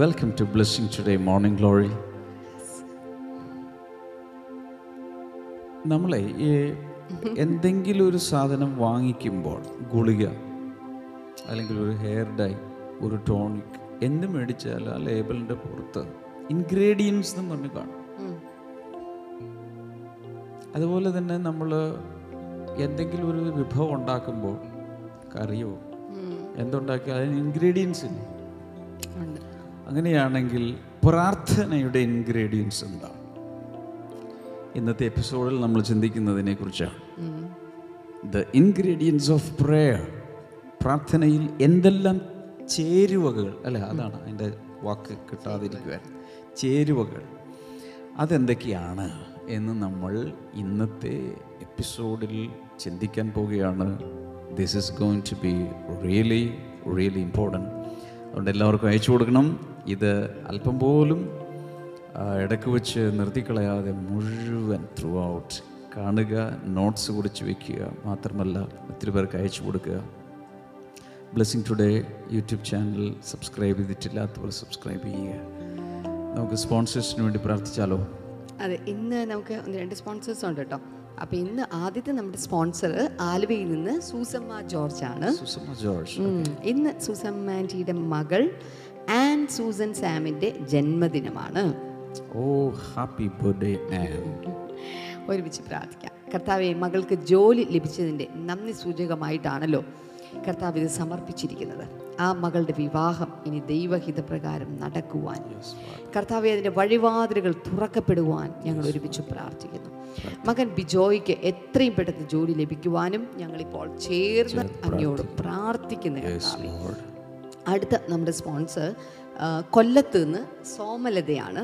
Welcome to blessing today morning glory നമ്മളെ ഈ എന്തെങ്കിലും ഒരു സാധനം വാങ്ങിക്കുമ്പോൾ ഗുളിക അല്ലെങ്കിൽ ഒരു ഹെയർ ഡൈ ഒരു ടോണിക് എന്ത് മേടിച്ചാൽ ആ ലേബലിന്റെ പുറത്ത് ഇൻഗ്രീഡിയൻസ് എന്ന് പറഞ്ഞ് കാണും. അതുപോലെ തന്നെ നമ്മൾ എന്തെങ്കിലും ഒരു വിഭവം ഉണ്ടാക്കുമ്പോൾ കറിയോ എന്തുണ്ടാക്കിയോ അതിന് ഇൻഗ്രീഡിയൻസ് ഉണ്ട്. അങ്ങനെയാണെങ്കിൽ പ്രാർത്ഥനയുടെ ഇൻഗ്രീഡിയൻസ് എന്താണ്? ഇന്നത്തെ എപ്പിസോഡിൽ നമ്മൾ ചിന്തിക്കുന്നതിനെ കുറിച്ചാണ് ദ ഇൻഗ്രീഡിയൻസ് ഓഫ് പ്രേയർ പ്രാർത്ഥനയിൽ എന്തെല്ലാം ചേരുവകൾ അല്ലെ അതാണ് അതിന്റെ വാക്ക് കിട്ടാതിരിക്കുവാൻ. ചേരുവകൾ. അതെന്തൊക്കെയാണ് എന്ന് നമ്മൾ ഇന്നത്തെ എപ്പിസോഡിൽ ചിന്തിക്കാൻ പോവുകയാണ്. This is going to be really really important അതുകൊണ്ട് എല്ലാവർക്കും അയച്ചു കൊടുക്കണം. ഇത് അല്പം പോലും ഇടയ്ക്ക് ഇടയ്ക്ക് വെച്ച് നിർത്തിക്കളയാതെ മുഴുവൻ ത്രൂ ഔട്ട് കാണുക നോട്ട്സ് കുറിച്ച് വയ്ക്കുക മാത്രമല്ല ഒത്തിരി പേർക്ക് അയച്ചു കൊടുക്കുക. Blessing today YouTube channel subscribe ചെയ്തിട്ടില്ലാത്തവർ subscribe ചെയ്യുക. നമുക്ക് സ്പോൺസേഴ്സിന് വേണ്ടി പ്രാർത്ഥിച്ചാലോ? അതെ ഇന്ന് നമുക്ക് ഒന്ന് രണ്ട് സ്പോൺസേഴ്സ് ഉണ്ട് കേട്ടോ. അപ്പോൾ ഇന്ന് ആദ്യത്തെ നമ്മുടെ സ്പോൺസർ ആലുവയിൽ നിന്ന് സൂസമ്മ ജോർജ് ആണ്. സൂസമ്മ ജോർജ്. ഇന്ന് സൂസമ്മ ആന്റിയുടെ മകൾ ആൻ സൂസൻ സാമിന്റെ ജന്മദിനമാണ്. ഓ ഹാപ്പി ബർത്ത്ഡേ ആൻഡ് ഒരുമിച്ച് പ്രാർത്ഥിക്കാം. കർത്താവെ മകൾക്ക് ജോലി ലഭിച്ചതിന്റെ നന്ദി സൂചകമായിട്ടാണല്ലോ കർത്താവ് ഇത് സമർപ്പിച്ചിരിക്കുന്നത്. ആ മകളുടെ വിവാഹം ഇനി ദൈവഹിതപ്രകാരം നടക്കുവാൻ. കർത്താവെ അതിന്റെ വഴിവാതിലുകൾ തുറക്കപ്പെടുവാൻ ഞങ്ങൾ ഒരുമിച്ച് പ്രാർത്ഥിക്കുന്നു. മകൻ ബിജോയ്ക്ക് എത്രയും പെട്ടെന്ന് ജോലി ലഭിക്കുവാനും ഞങ്ങളിപ്പോൾ ചേർന്ന് അങ്ങയോട് പ്രാർത്ഥിക്കുന്നു. അടുത്ത നമ്മുടെ സ്പോൺസർ കൊല്ലത്ത് നിന്ന് സോമലതയാണ്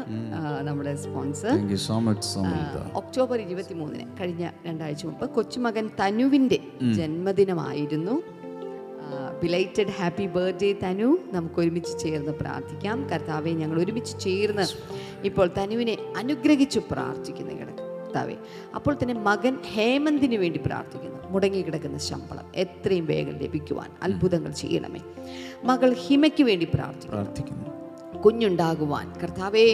നമ്മുടെ സ്പോൺസർ. ഒക്ടോബർ ഇരുപത്തി മൂന്നിന് കഴിഞ്ഞ രണ്ടാഴ്ച മുമ്പ് കൊച്ചുമകൻ തനുവിന്റെ ജന്മദിനമായിരുന്നു. Belated happy birthday Tanu. നമുക്ക് ഒരുമിച്ച് ചേർന്ന് പ്രാർത്ഥിക്കാം. കർത്താവെ ഞങ്ങൾ ഒരുമിച്ച് ചേർന്ന് ഇപ്പോൾ തനുവിനെ അനുഗ്രഹിച്ചു പ്രാർത്ഥിക്കുന്നു. കർത്താവെ അപ്പോൾ തന്നെ മകൻ ഹേമന്തിന് വേണ്ടി പ്രാർത്ഥിക്കുന്നു. മുടങ്ങിക്കിടക്കുന്ന ശമ്പളം എത്രയും വേഗം ലഭിക്കുവാൻ അത്ഭുതങ്ങൾ ചെയ്യണമേ. മകൾ ഹിമയ്ക്ക് വേണ്ടി പ്രാർത്ഥിക്കുന്നു. കുഞ്ഞുണ്ടാകുവാൻ കർത്താവേ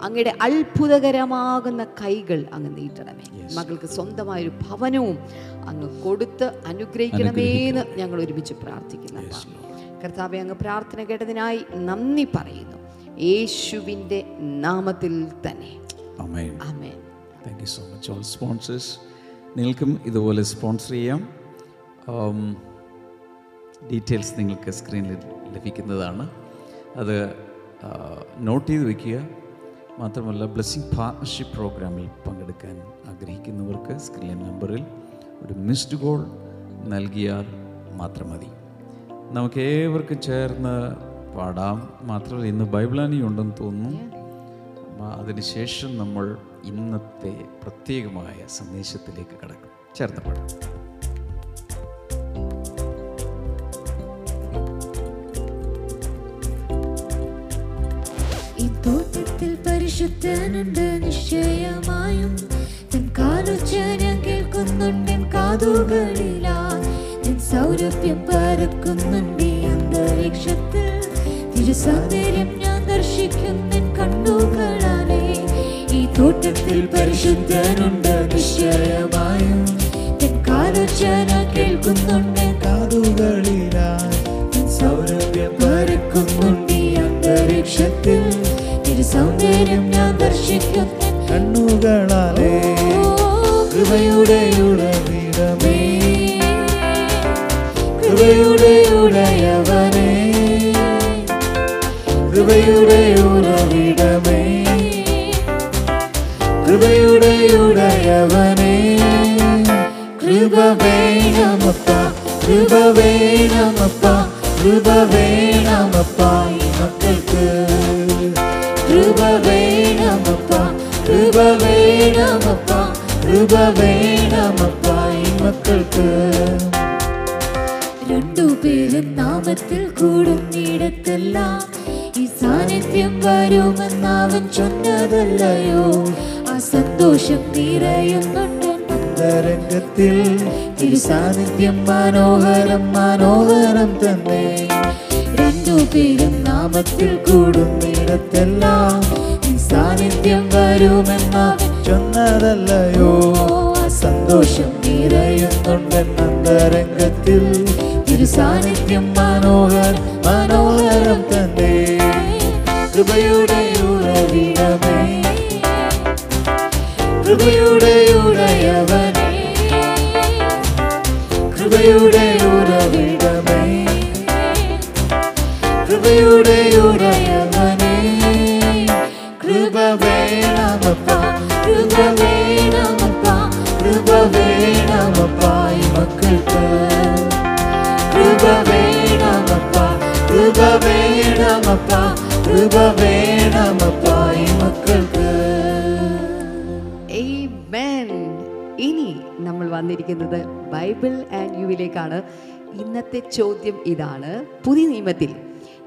അങ്ങയുടെ അത്ഭുതകരമാകുന്ന കൈകൾ അങ്ങ് നീട്ടണമേ. മകൾക്ക് സ്വന്തമായൊരു ഭവനവും അങ്ങ് കൊടുത്ത് അനുഗ്രഹിക്കണമേന്ന് ഞങ്ങൾ ഒരുമിച്ച് പ്രാർത്ഥിക്കുന്നു. കർത്താവെ അങ്ങ് പ്രാർത്ഥന കേട്ടതിനായി നന്ദി പറയുന്നു. യേശുവിന്റെ നാമത്തിൽ തന്നെ. അമേൻ thank you so much all sponsors നിങ്ങൾക്കും ഇതുപോലെ സ്പോൺസർ ചെയ്യാം. ഡീറ്റെയിൽസ് നിങ്ങൾക്ക് സ്ക്രീനിൽ ലഭിക്കുന്നതാണ്. അത് നോട്ട് ചെയ്ത് വയ്ക്കുക മാത്രമല്ല ബ്ലെസ്സിങ് പാർട്ണർഷിപ്പ് പ്രോഗ്രാമിൽ പങ്കെടുക്കാൻ ആഗ്രഹിക്കുന്നവർക്ക് സ്ക്രീൻ നമ്പറിൽ ഒരു മിസ്ഡ് കോൾ നൽകിയാൽ മാത്രം മതി. നമുക്ക് ഏവർക്കും ചേർന്ന് പാടാം. മാത്രമല്ല ഇന്ന് ബൈബിളാനി ഉണ്ടെന്ന് തോന്നുന്നു. അതിനുശേഷം നമ്മൾ ഇന്നത്തെ പ്രത്യേകമായ സന്ദേശത്തിലേക്ക് കടക്കും. ചേർന്ന് പാടാം തോട്ടത്തിൽ നിശ്ചയമായും തൻ കാലോചന കേൾക്കുന്നുണ്ട് കാതുകളിലാ. ഞാൻ സൗരഭ്യം പരക്കുന്നുണ്ട് അന്തരീക്ഷത്തിൽ. തിരുസൗന്ദര്യം ഞാൻ ദർശിക്കുന്ന ഈ തോട്ടത്തിൽ പരിശുദ്ധനുണ്ട് നിശ്ചയമായും. കേൾക്കുന്നുണ്ട്. എൻ കാതുകളിലായി സൗരഭ്യം പരക്കുന്നുണ്ട് ഈ അന്തരീക്ഷത്തിൽ. തിരുസൗന്ദര്യം ഞാൻ ദർശിക്കുന്ന. കണ്ണുകളാലേ കൃപയുടെ ഉടവിടമേ കൃപയുടെ ഉടയവനേ. കൃപയുടെ ഉറവിടമേ കൃപയുടെ ഉടയവനേ കൃപ വേണമപ്പ കൃപ വേണമപ്പ കൃപ വേണമപ്പ മക്കൾക്ക്. കൃപ വേണമപ്പ കൃപ വേണമപ്പ കൃപ വേണമപ്പ മക്കൾക്ക്. രണ്ടുപേരും നാമത്തിൽ കൂടുന്നിടത്തെല്ലാം ഈ സാന്നിധ്യം വരുമെന്നവൻ ചൊന്നതല്ലയോ? സന്തോഷം നിറയുന്നുണ്ട്. അന്തരംഗത്തിൽ തിരുസാന്നിധ്യം മനോഹരം മനോഹരം തന്നെ. രണ്ടു പേരും നാമത്തിൽ കൂടുന്നിടത്തെല്ലാം സാന്നിധ്യം വരുമെന്ന ചൊന്നതല്ലയോ? സന്തോഷം നിറയുന്നുണ്ടെന്നന്തരംഗത്തിൽ തിരു സാന്നിധ്യം മനോഹർ മനോഹരം തന്നെ. കൃപയുടെ ഉറവിടമേ. കൃപയുടെ ഉടയവനേ കൃപയുടെ ഉറവിടമേ കൃപയുടെ ഉടയവനേ കൃപ വേണമപ്പ കൃപ വേണമപ്പ കൃപ വേണമപ്പ ഈ മക്കൾക്ക് കൃപ വേണമപ്പ വന്നിരിക്കുന്നത് ബൈബിൾ ആൻഡ് യുവിലേക്കാണ്. ഇന്നത്തെ ചോദ്യം ഇതാണ്. പുതിയ നിയമത്തിൽ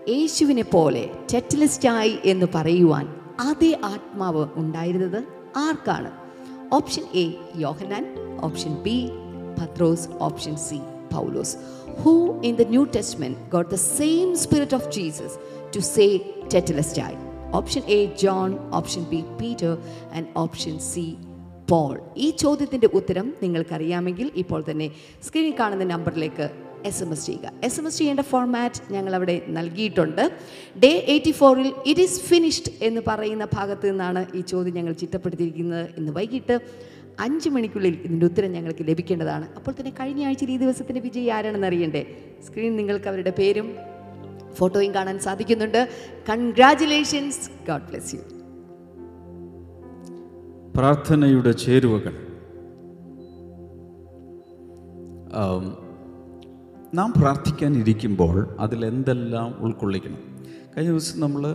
യേശുവിനെ പോലെ ടെറ്റലിസ്റ്റായി എന്ന് പറയുവാൻ അതേ ആത്മാവ് ഉണ്ടായിരുന്നത് ആർക്കാണ്? Option A Yohanan option B Pathros. Option C Paulose. Who in the new testament got the same spirit of Jesus to say ടെറ്റലിസ്റ്റായി? Option A John. Option B Peter. And option C Paul ഈ ചോദ്യത്തിന്റെ ഉത്തരം നിങ്ങൾക്കറിയാമെങ്കിൽ ഇപ്പോൾ തന്നെ സ്ക്രീനിൽ കാണുന്ന നമ്പറിലേക്ക് S M S ചെയ്യുക. എസ് എം എസ് ചെയ്യേണ്ട ഫോർമാറ്റ് ഞങ്ങൾ അവിടെ നൽകിയിട്ടുണ്ട്. ഡേ എയ്റ്റി ഫോറിൽ ഇറ്റ് ഈസ് ഫിനിഷ്ഡ് എന്ന് പറയുന്ന ഭാഗത്ത് നിന്നാണ് ഈ ചോദ്യം ഞങ്ങൾ ചിട്ടപ്പെടുത്തിയിരിക്കുന്നത്. ഇന്ന് വൈകിട്ട് അഞ്ച് മണിക്കുള്ളിൽ ഇതിന്റെ ഉത്തരം ഞങ്ങൾക്ക് ലഭിക്കേണ്ടതാണ്. അപ്പോൾ തന്നെ കഴിഞ്ഞ ആഴ്ചയിൽ ഈ ദിവസത്തിന്റെ വിജയി ആരാണെന്ന് അറിയണ്ടേ? സ്ക്രീൻ നിങ്ങൾക്ക് അവരുടെ പേരും ഫോട്ടോയും കാണാൻ സാധിക്കുന്നുണ്ട്. കൺഗ്രാറ്റുലേഷൻസ് ഗോഡ് ബ്ലെസ് യു പ്രാർത്ഥനയുടെ ചേരുവകൾ. നാം പ്രാർത്ഥിക്കാനിരിക്കുമ്പോൾ അതിലെന്തെല്ലാം ഉൾക്കൊള്ളിക്കണം? കഴിഞ്ഞ ദിവസം നമ്മൾ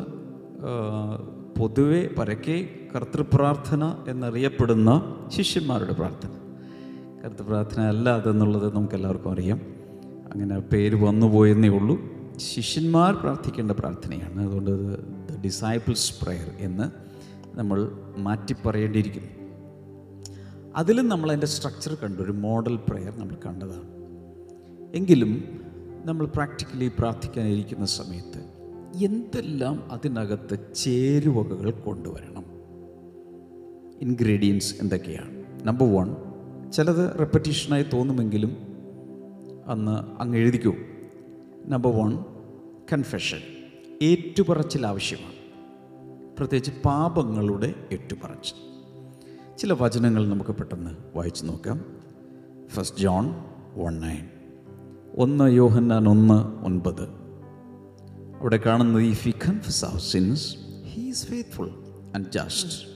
പൊതുവെ പരക്കെ കർത്തൃപ്രാർത്ഥന എന്നറിയപ്പെടുന്ന ശിഷ്യന്മാരുടെ പ്രാർത്ഥന. കർത്തൃപ്രാർത്ഥന അല്ല അതെന്നുള്ളത് നമുക്ക് എല്ലാവർക്കും അറിയാം. അങ്ങനെ പേര് വന്നുപോയെന്നേ ഉള്ളൂ. ശിഷ്യന്മാർ പ്രാർത്ഥിക്കേണ്ട പ്രാർത്ഥനയാണ്. അതുകൊണ്ട് അത് ദ ഡിസൈപ്പിൾസ് പ്രെയർ എന്ന് നമ്മൾ മാറ്റിപ്പറയേണ്ടിയിരിക്കുന്നു. അതിലും നമ്മൾ അതിന്റെ സ്ട്രക്ചർ കണ്ടു. ഒരു മോഡൽ പ്രെയർ നമ്മൾ കണ്ടതാണ്. എങ്കിലും നമ്മൾ പ്രാക്ടിക്കലി പ്രാർത്ഥിക്കാനിരിക്കുന്ന സമയത്ത് എന്തെല്ലാം അതിനകത്ത് ചേരുവകകൾ കൊണ്ടുവരണം? ഇൻഗ്രീഡിയൻസ് എന്തൊക്കെയാണ്? നമ്പർ വൺ ചിലത് റെപ്പറ്റീഷനായി തോന്നുമെങ്കിലും അന്ന് അങ്ങ് എഴുതിക്കൂ. നമ്പർ വൺ കൺഫെഷൻ ഏറ്റുപറച്ചിൽ ആവശ്യമാണ്. പ്രത്യേകിച്ച് പാപങ്ങളുടെ ഏറ്റുപറച്ചിൽ. ചില വചനങ്ങൾ നമുക്ക് പെട്ടെന്ന് വായിച്ചു നോക്കാം. ഫസ്റ്റ് ജോൺ വൺ നയൻ ഒന്ന് യോഹന്നാൻ ഒന്ന് ഒൻപത്. അവിടെ കാണുന്നത് if you confess our sins he is faithful and just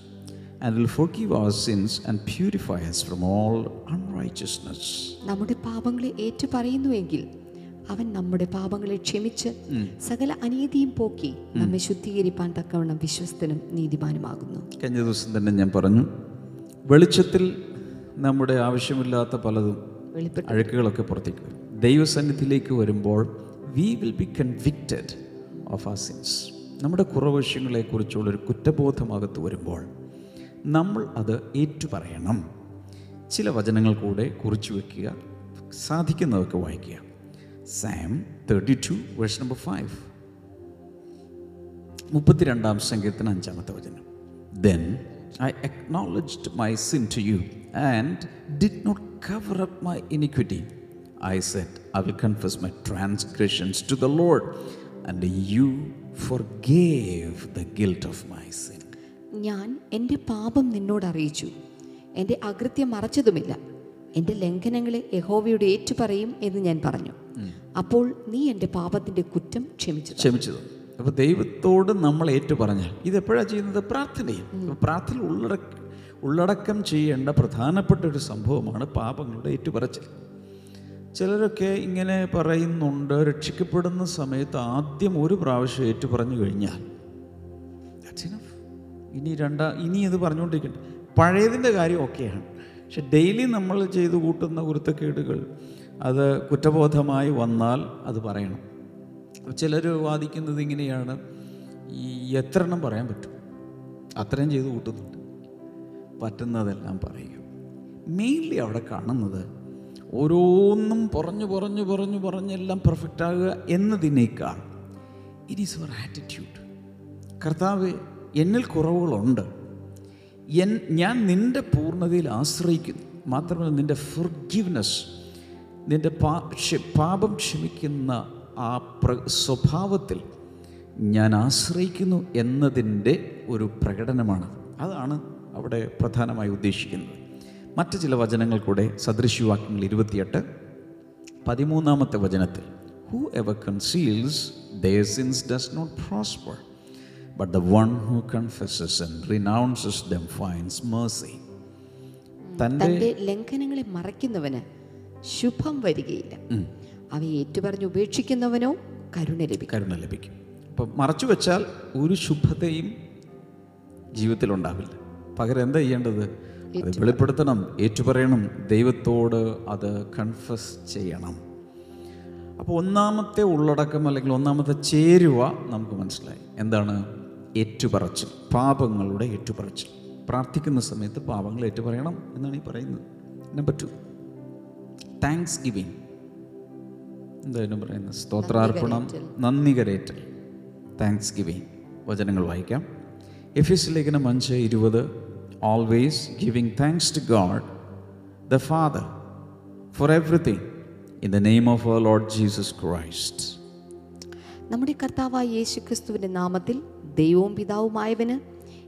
and will forgive sins and purify from all unrighteousness നമ്മുടെ പാപങ്ങളെ ഏറ്റു പറയുന്നുവെങ്കിൽ അവൻ നമ്മുടെ പാപങ്ങളെ ക്ഷമിച്ച് സകല അനീതിയും പോക്കി നമ്മെ ശുദ്ധീകരിപ്പാൻ തക്കവണ്ണം വിശ്വസ്തനും നീതിമാനുമാകുന്നു. കഴിഞ്ഞ ദിവസം തന്നെ ഞാൻ പറഞ്ഞു വെളിച്ചത്തിൽ നമ്മുടെ ആവശ്യമില്ലാത്ത പലതും അഴുക്കുകളൊക്കെ പുറത്തേക്ക് വരും. ദൈവസന്നിധിയിലേക്ക് വരുമ്പോൾ we will be convicted of ആ സിൻസ് നമ്മുടെ കുറവശങ്ങളെക്കുറിച്ചുള്ളൊരു കുറ്റബോധമകത്ത് വരുമ്പോൾ നമ്മൾ അത് ഏറ്റുപറയണം. ചില വചനങ്ങൾ കൂടെ കുറിച്ചു വയ്ക്കുക സാധിക്കുന്നതൊക്കെ വായിക്കുക. Psalm thirty two verse number five മുപ്പത്തിരണ്ടാം അഞ്ചാമത്തെ വചനം. Then I acknowledged my sin to you and did not cover up my iniquity I said I will confess my transgressions to the Lord and you forgave the guilt of my sin ഞാൻ എന്റെ പാപം നിന്നോട് അറിയിച്ചു. എന്റെ അകൃത്യം മറച്ചതുമില്ല. എന്റെ ലംഘനങ്ങളെ യഹോവയുടെ ഏറ്റുപറയും എന്ന് ഞാൻ പറഞ്ഞു. അപ്പോൾ നീ എന്റെ പാപത്തിന്റെ കുറ്റം ക്ഷമിച്ചു ക്ഷമിച്ചത്. അപ്പോൾ ദൈവത്തോട് നമ്മൾ ഏറ്റു പറഞ്ഞാൽ ഇതെപ്പോഴാണ് ചെയ്യുന്നത്? പ്രാർത്ഥനയും. പ്രാർത്ഥന ഉള്ളടക്ക ഉള്ളടക്കം ചെയ്യേണ്ട പ്രധാനപ്പെട്ട ഒരു സംഭവമാണ് പാപങ്ങളുടെ ഏറ്റുപറച്ചിൽ. ചിലരൊക്കെ ഇങ്ങനെ പറയുന്നുണ്ട് രക്ഷിക്കപ്പെടുന്ന സമയത്ത് ആദ്യം ഒരു പ്രാവശ്യം ഏറ്റു പറഞ്ഞു കഴിഞ്ഞാൽ ഇനി രണ്ടാ ഇനി ഇത് പറഞ്ഞുകൊണ്ടിരിക്കട്ടെ പഴയതിന്റെ കാര്യം ഓക്കെയാണ്. പക്ഷെ ഡെയിലി നമ്മൾ ചെയ്തു കൂട്ടുന്ന കുരുത്തക്കേടുകൾ അത് കുറ്റബോധമായി വന്നാൽ അത് പറയണം. ചിലർ വാദിക്കുന്നത് ഇങ്ങനെയാണ്. ഈ എത്ര എണ്ണം പറയാൻ പറ്റും? അത്രയും ചെയ്ത് കൂട്ടുന്നുണ്ട്. പറ്റുന്നതെല്ലാം പറയും. മെയിൻലി അവിടെ കാണുന്നത് ഓരോന്നും പറഞ്ഞു പറഞ്ഞു പറഞ്ഞു പറഞ്ഞെല്ലാം പെർഫെക്റ്റ് ആകുക എന്നതിനേക്കാൾ ഇറ്റ് ഈസ് യുവർ ആറ്റിറ്റ്യൂഡ് കർത്താവ് എന്നിൽ കുറവുകളുണ്ട്. എൻ ഞാൻ നിന്റെ പൂർണതയിൽ ആശ്രയിക്കുന്നു. മാത്രമല്ല നിന്റെ ഫുർഗിവ്നെസ് നിന്റെ പാ പാപം ക്ഷമിക്കുന്ന ആ പ്ര സ്വഭാവത്തിൽ ഞാൻ ആശ്രയിക്കുന്നു എന്നതിന്റെ ഒരു പ്രകടനമാണ്. അതാണ് അവിടെ പ്രധാനമായി ഉദ്ദേശിക്കുന്നത്. മറ്റു ചില വചനങ്ങൾ കൂടെ സദൃശ്യവാക്യങ്ങൾ ഇരുപത്തിയെട്ട് പതിമൂന്നാമത്തെ വചനത്തിൽ whoever conceals their sins does not prosper but the one who confesses and renounces them finds mercy തന്റെ ലംഘനങ്ങളെ മറയ്ക്കുന്നവന് ശുഭം വരികയില്ല. അവയെ ഏറ്റുപറഞ്ഞ് ഉപേക്ഷിക്കുന്നവനോ കരുണ ലഭിക്കും. കരുണ ലഭിക്കും. അപ്പം മറച്ചു വെച്ചാൽ ഒരു ശുഭതയും ജീവിതത്തിൽ ഉണ്ടാവില്ല. പകരം എന്താ ചെയ്യേണ്ടത്? അത് വെളിപ്പെടുത്തണം ഏറ്റുപറയണം ദൈവത്തോട് അത് കൺഫസ് ചെയ്യണം. അപ്പോൾ ഒന്നാമത്തെ ഉള്ളടക്കം അല്ലെങ്കിൽ ഒന്നാമത്തെ ചേരുവ നമുക്ക് മനസ്സിലായി. എന്താണ്? ഏറ്റുപറച്ചിൽ പാപങ്ങളുടെ ഏറ്റുപറച്ചിൽ. പ്രാർത്ഥിക്കുന്ന സമയത്ത് പാപങ്ങൾ ഏറ്റുപറയണം എന്നാണ് ഈ പറയുന്നത്. നമ്പർ ടു താങ്ക്സ് ഗിവിങ് എന്തായാലും പറയുന്നത് സ്തോത്രാർപ്പണം നന്ദി കരേറ്റൽ. താങ്ക്സ് ഗിവിങ് വചനങ്ങൾ വായിക്കാം. എഫീസ് ലേഖനം അഞ്ച് ഇരുപത്. Always giving thanks to God the father for everything in the name of our Lord Jesus Christ നമ്മുടെ കർത്താവായ യേശു ക്രിസ്തുവിന്റെ നാമത്തിൽ ദൈവവും പിതാവുമായവന്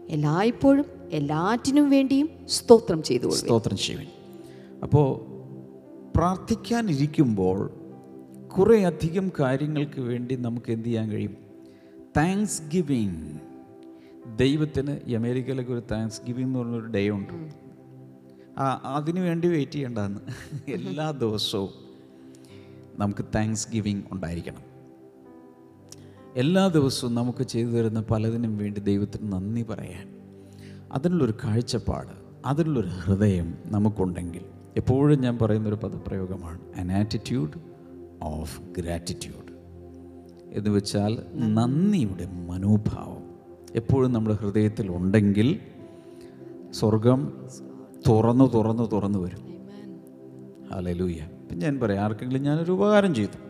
എല്ലായ്പ്പോഴും എല്ലാറ്റിനും വേണ്ടിയും സ്തോത്രം ചെയ്തു സ്തോത്രം ചെയ്യുവാൻ. അപ്പോൾ പ്രാർത്ഥിക്കാനിരിക്കുമ്പോൾ കുറേ അധികം കാര്യങ്ങൾക്ക് വേണ്ടി നമുക്ക് എന്ത് ചെയ്യാൻ കഴിയും? താങ്ക്സ് ഗിവിങ് ദൈവത്തിന് ഈ അമേരിക്കയിലൊക്കെ ഒരു താങ്ക്സ് ഗിവിങ് എന്ന് പറഞ്ഞൊരു ഡേ ഉണ്ട്. ആ അതിനു വേണ്ടി വെയിറ്റ് ചെയ്യേണ്ടതെന്ന് എല്ലാ ദിവസവും നമുക്ക് താങ്ക്സ് ഗിവിങ് ഉണ്ടായിരിക്കണം. എല്ലാ ദിവസവും നമുക്ക് ചെയ്തു തരുന്ന പലതിനും വേണ്ടി ദൈവത്തിന് നന്ദി പറയാൻ. അതിനുള്ളൊരു കാഴ്ചപ്പാട് അതിനുള്ളൊരു ഹൃദയം നമുക്കുണ്ടെങ്കിൽ എപ്പോഴും ഞാൻ പറയുന്നൊരു പദപ്രയോഗമാണ് അൻ ആറ്റിറ്റ്യൂഡ് ഓഫ് ഗ്രാറ്റിറ്റ്യൂഡ് എന്ന് വെച്ചാൽ നന്ദിയുടെ മനോഭാവം. എപ്പോഴും നമ്മുടെ ഹൃദയത്തിൽ ഉണ്ടെങ്കിൽ സ്വർഗം തുറന്നു തുറന്നു തുറന്നു വരും. ഹലലൂയ പിന്നെ ഞാൻ പറയാം ആർക്കെങ്കിലും ഞാനൊരു ഉപകാരം ചെയ്തു.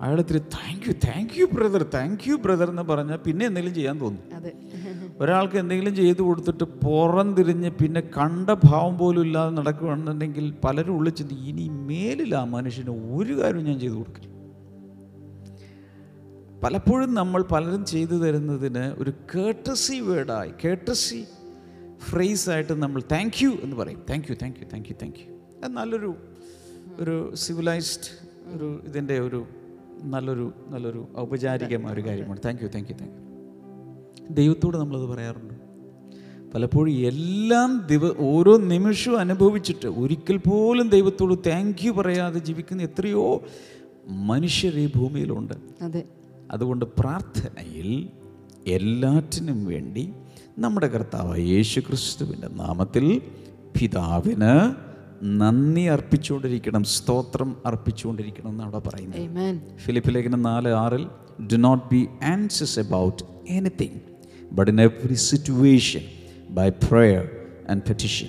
അയാൾ ഇത്തിരി thank you thank you brother thank you brother എന്ന് പറഞ്ഞാൽ പിന്നെ എന്തെങ്കിലും ചെയ്യാൻ തോന്നും. ഒരാൾക്ക് എന്തെങ്കിലും ചെയ്തു കൊടുത്തിട്ട് പുറം തിരിഞ്ഞ് പിന്നെ കണ്ട ഭാവം പോലും ഇല്ലാതെ നടക്കുകയാണെന്നുണ്ടെങ്കിൽ പലരും ഉള്ളിൽ ചിന്തി ഇനി മേലിൽ ആ മനുഷ്യന് ഒരു കാര്യവും ഞാൻ ചെയ്തു കൊടുക്കില്ല. പലപ്പോഴും നമ്മൾ പലരും ചെയ്തു തരുന്നതിന് ഒരു കേട്ടസി വേർഡായി കേട്ടസി ഫ്രേസായിട്ട് നമ്മൾ താങ്ക് യു എന്ന് പറയും. Thank you thank you thank you thank you അത് നല്ലൊരു ഒരു സിവിലൈസ്ഡ് ഒരു ഇതിന്റെ ഒരു നല്ലൊരു നല്ലൊരു ഔപചാരികമായ ഒരു കാര്യമാണ്. Thank you thank you thank you ദൈവത്തോട് നമ്മളത് പറയാറുണ്ട്. പലപ്പോഴും എല്ലാം ദിവ ഓരോ നിമിഷവും അനുഭവിച്ചിട്ട് ഒരിക്കൽ പോലും ദൈവത്തോട് താങ്ക് യു പറയാതെ ജീവിക്കുന്ന എത്രയോ മനുഷ്യർ ഈ ഭൂമിയിലുണ്ട്. അതെ. അതുകൊണ്ട് പ്രാർത്ഥനയിൽ എല്ലാറ്റിനും വേണ്ടി നമ്മുടെ കർത്താവ് യേശു ക്രിസ്തുവിന്റെ നാമത്തിൽ പിതാവിന് നന്ദി അർപ്പിച്ചുകൊണ്ടിരിക്കണം സ്തോത്രം അർപ്പിച്ചുകൊണ്ടിരിക്കണം എന്നാണ് അവിടെ പറയുന്നത്. ഫിലിപ്പ് ലേഖനം നാല് ആറിൽ do not be anxious about anything but in every situation by prayer and petition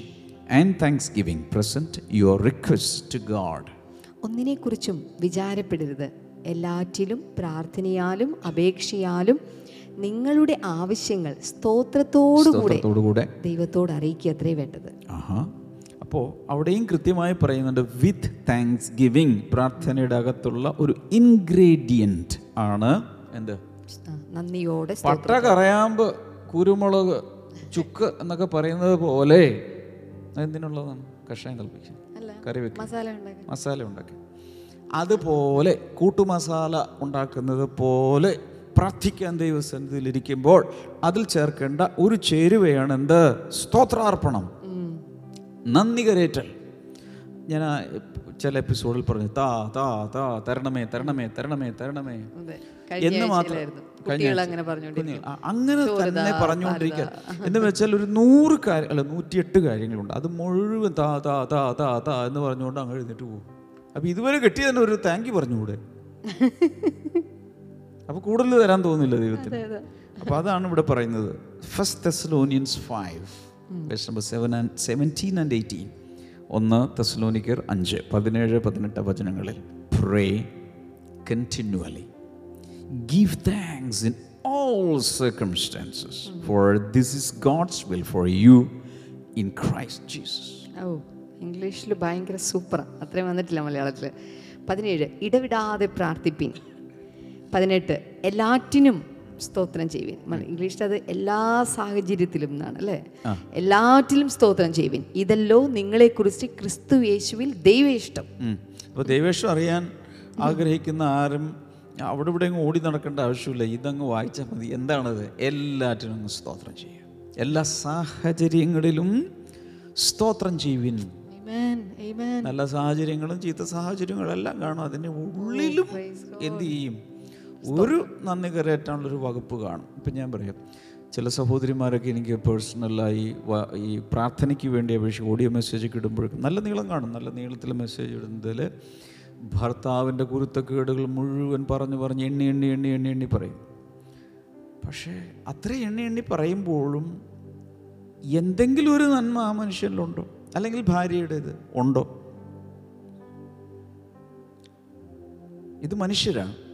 and thanksgiving present your request to God ഒന്നിനെക്കുറിച്ചും വിചാരപ്പെടരുത്. എല്ലാറ്റിലും പ്രാർത്ഥനയാലും അപേക്ഷയാലും നിങ്ങളുടെ ആവശ്യങ്ങൾ സ്തോത്രത്തോടുകൂടെ ദൈവത്തോട് അറിയിക്കുക അത്രേ വേണ്ടത്. ആഹാ. അപ്പോൾ അവിടെയും കൃത്യമായി പറയുന്നുണ്ട് വിത്ത് താങ്ക്സ് ഗിവിങ് പ്രാർത്ഥനയുടെ അകത്തുള്ള ഒരു ഇൻഗ്രീഡിയന്റ് ആണ് എന്ത്? ആ, നന്ദിയോടെ പട്ട കറയാമ്പ് കുരുമുളക് ചുക്ക് എന്നൊക്കെ പറയുന്നത് പോലെ എന്തിനുള്ളതാണ്? കഷായം കൽപ്പിക്കും. അല്ല കറി വെക്കും. മസാല ഉണ്ടാക്കി. മസാല ഉണ്ടാക്കി. അതുപോലെ കൂട്ടുമസാല ഉണ്ടാക്കുന്നത് പോലെ പ്രാർത്ഥിക്കാൻ ദൈവസന്നിധിയിലിരിക്കുമ്പോൾ അതിൽ ചേർക്കേണ്ട ഒരു ചേരുവയാണ് എന്ത്? സ്തോത്രാർപ്പണം. നന്ദി കരേറ്റൽ ഞാൻ ആ ചില എപ്പിസോഡിൽ പറഞ്ഞു താ താ താ തരണമേ തരണമേ തരണമേ തരണമേ. എന്ന് മാത്രം അങ്ങനെ തന്നെ പറഞ്ഞുകൊണ്ടിരിക്കുക. എന്ന് വെച്ചാൽ ഒരു നൂറ് കാര്യം അല്ല നൂറ്റിയെട്ട് കാര്യങ്ങളുണ്ട്. അത് മുഴുവൻ താ താ താ താ താ എന്ന് പറഞ്ഞുകൊണ്ട് അങ്ങ് എഴുന്നേറ്റ് പോകും. അപ്പൊ ഇതുവരെ കിട്ടിയ തന്നെ ഒരു താങ്ക് യു പറഞ്ഞുകൂടെ? അപ്പൊ കൂടുതൽ തരാൻ തോന്നുന്നില്ല ദൈവത്തിന്. അപ്പൊ അതാണ് ഇവിടെ പറയുന്നത്. First Thessalonians five number seven and seventeen and eighteen ഒന്ന് തെസ്ലോനിക്കർ അഞ്ച് പതിനേഴ് പതിനെട്ട് വചനങ്ങളിൽ pray continually give thanks in all circumstances for this is God's will for you in Christ Jesus ഓ ഇംഗ്ലീഷിൽ ഭയങ്കര സൂപ്പറാണ് അത്രയും വന്നിട്ടില്ല മലയാളത്തിൽ പതിനേഴ് ഇടവിടാതെ പ്രാർത്ഥിപ്പിൻ. പതിനെട്ട് എല്ലാറ്റിനും സ്തോത്രം ചെയ്യുവിൻ. ഇംഗ്ലീഷിൽ അത് എല്ലാ സാഹചര്യത്തിലും എന്നാണ് അല്ലേ? എല്ലാറ്റിലും സ്തോത്രം ചെയ്യുവിൻ. ഇതല്ലോ നിങ്ങളെക്കുറിച്ച് ക്രിസ്തു യേശുവിൽ ദൈവേഷ്ടം. അപ്പോൾ ദൈവേഷ്ടം അറിയാൻ ആഗ്രഹിക്കുന്ന ആരും അവിടെ ഇവിടെ ഓടി നടക്കേണ്ട ആവശ്യമില്ല. ഇതങ്ങ് വായിച്ചാൽ മതി. എന്താണത്? എല്ലാറ്റിനും അങ്ങ് സ്തോത്രം ചെയ്യുക എല്ലാ സാഹചര്യങ്ങളിലും സ്തോത്രം ചെയ്യുവിൻ. Amen, amen. നല്ല സാഹചര്യങ്ങളും ചീത്ത സാഹചര്യങ്ങളും എല്ലാം കാണും. അതിന്റെ ഉള്ളിലും എന്ത് ചെയ്യും? ഒരു നന്ദി കരയറ്റാനുള്ളൊരു വകുപ്പ് കാണും. ഇപ്പം ഞാൻ പറയാം ചില സഹോദരിമാരൊക്കെ എനിക്ക് പേഴ്സണലായി ഈ പ്രാർത്ഥനയ്ക്ക് വേണ്ടി അപേക്ഷിച്ച് ഓഡിയോ മെസ്സേജ് ഒക്കെ ഇടുമ്പോഴേക്കും നല്ല നീളം കാണും. നല്ല നീളത്തിൽ മെസ്സേജ് ഇടുന്നതിൽ ഭർത്താവിന്റെ കുരുത്തക്കേടുകൾ മുഴുവൻ പറഞ്ഞു പറഞ്ഞ് എണ്ണി എണ്ണി എണ്ണി എണ്ണി എണ്ണി പറയും. പക്ഷേ അത്ര എണ്ണി എണ്ണി പറയുമ്പോഴും എന്തെങ്കിലും ഒരു നന്മ ആ മനുഷ്യനിലുണ്ടോ? അല്ലെങ്കിൽ ഭാര്യയുടേത് ഉണ്ടോ? ഇത് മനുഷ്യരാണ്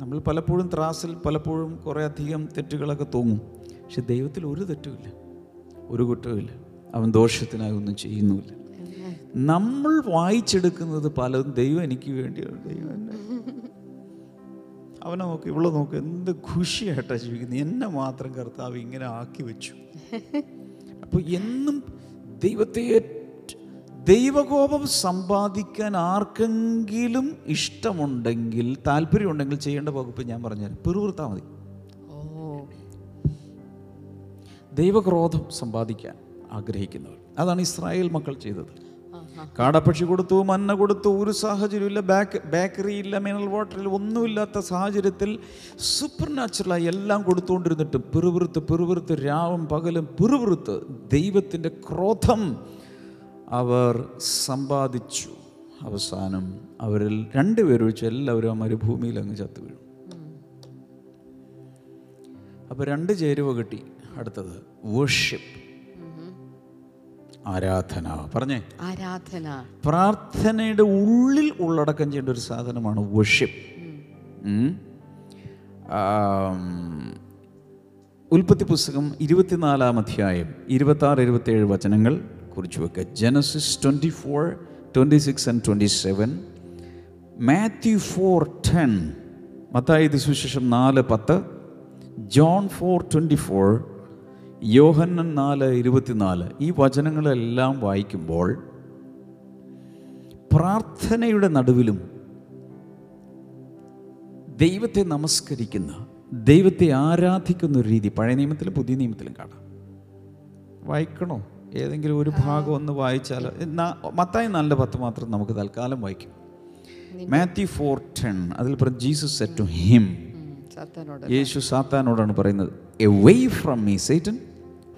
നമ്മൾ പലപ്പോഴും ത്രാസിൽ പലപ്പോഴും കുറേ അധികം തെറ്റുകളൊക്കെ തോന്നും. പക്ഷെ ദൈവത്തിൽ ഒരു തെറ്റുമില്ല. ഒരു കുറ്റവുമില്ല. അവൻ ദോഷത്തിനായി ഒന്നും ചെയ്യുന്നുമില്ല. നമ്മൾ വായിച്ചെടുക്കുന്നത് പലതും ദൈവം എനിക്ക് വേണ്ടിയാണ്. ദൈവം എന്നെ അവനെ നോക്ക് ഇവളെ നോക്ക് എന്ത് ഖുഷിയായിട്ടാണ് ജീവിക്കുന്നത്. എന്നെ മാത്രം കർത്താവ് ഇങ്ങനെ ആക്കി വെച്ചു. അപ്പോൾ എന്നും ദൈവത്തെ ദൈവകോപം സമ്പാദിക്കാൻ ആർക്കെങ്കിലും ഇഷ്ടമുണ്ടെങ്കിൽ താല്പര്യമുണ്ടെങ്കിൽ ചെയ്യേണ്ട വകുപ്പ് ഞാൻ പറഞ്ഞുതരാം. പിറുവിറുത്താൽ മതി. ദൈവക്രോധം സമ്പാദിക്കാൻ ആഗ്രഹിക്കുന്നവർ. അതാണ് ഇസ്രായേൽ മക്കൾ ചെയ്തത്. കാടപ്പക്ഷി കൊടുത്തു മന്ന കൊടുത്തു ഒരു സാഹചര്യമില്ല ബാക്ക് ബേക്കറി ഇല്ല മിനറൽ വാട്ടറിൽ ഒന്നുമില്ലാത്ത സാഹചര്യത്തിൽ സൂപ്പർ നാച്ചുറലായി എല്ലാം കൊടുത്തുകൊണ്ടിരുന്നിട്ട് പിറുപിറുത്ത് പിറുപിറുത്ത് രാവും പകലും പിറുപിറുത്ത് ദൈവത്തിന്റെ ക്രോധം അവർ സമ്പാദിച്ചു. അവസാനം അവരിൽ രണ്ടുപേരും വെച്ച് എല്ലാവരും ആ മരുഭൂമിയിൽ അങ്ങ് ചത്തു വീഴും അപ്പോൾ രണ്ട് ചേരുവ കിട്ടി. അടുത്തത് വർഷിപ്പ് ആരാധന. പറഞ്ഞേ? ആരാധന. പ്രാർത്ഥനയുടെ ഉള്ളിൽ ഉള്ളടക്കം ചെയ്യേണ്ട ഒരു സാധനമാണ് വർഷിപ്പ് ഉൽപ്പത്തി പുസ്തകം ഇരുപത്തിനാലാം അധ്യായം ഇരുപത്താറ് ഇരുപത്തേഴ് വചനങ്ങൾ. കുറിച്ച് വെക്കുക Genesis twenty four twenty six and twenty seven Matthew four ten Mathai സുവിശേഷം നാല് പത്ത്. John four twenty four Yohannan നാല് ഇരുപത്തിനാല്. ഈ വചനങ്ങളെല്ലാം വായിക്കുമ്പോൾ പ്രാർത്ഥനയുടെ നടുവിലും ദൈവത്തെ നമസ്കരിക്കുന്ന ദൈവത്തെ ആരാധിക്കുന്ന ഒരു രീതി പഴയ നിയമത്തിലും പുതിയ നിയമത്തിലും കാണാം. വായിക്കണോ? ഏതെങ്കിലും ഒരു ഭാഗം ഒന്ന് വായിച്ചാൽ മത്തായി നല്ല പത്ത് മാത്രം നമുക്ക് തൽക്കാലം വായിക്കും. മാത്യു ഫോർ ടെൻ അതിൽ പറഞ്ഞ Jesus said to him Yesu സാത്താനോടാണ് പറയുന്നത് away from me Satan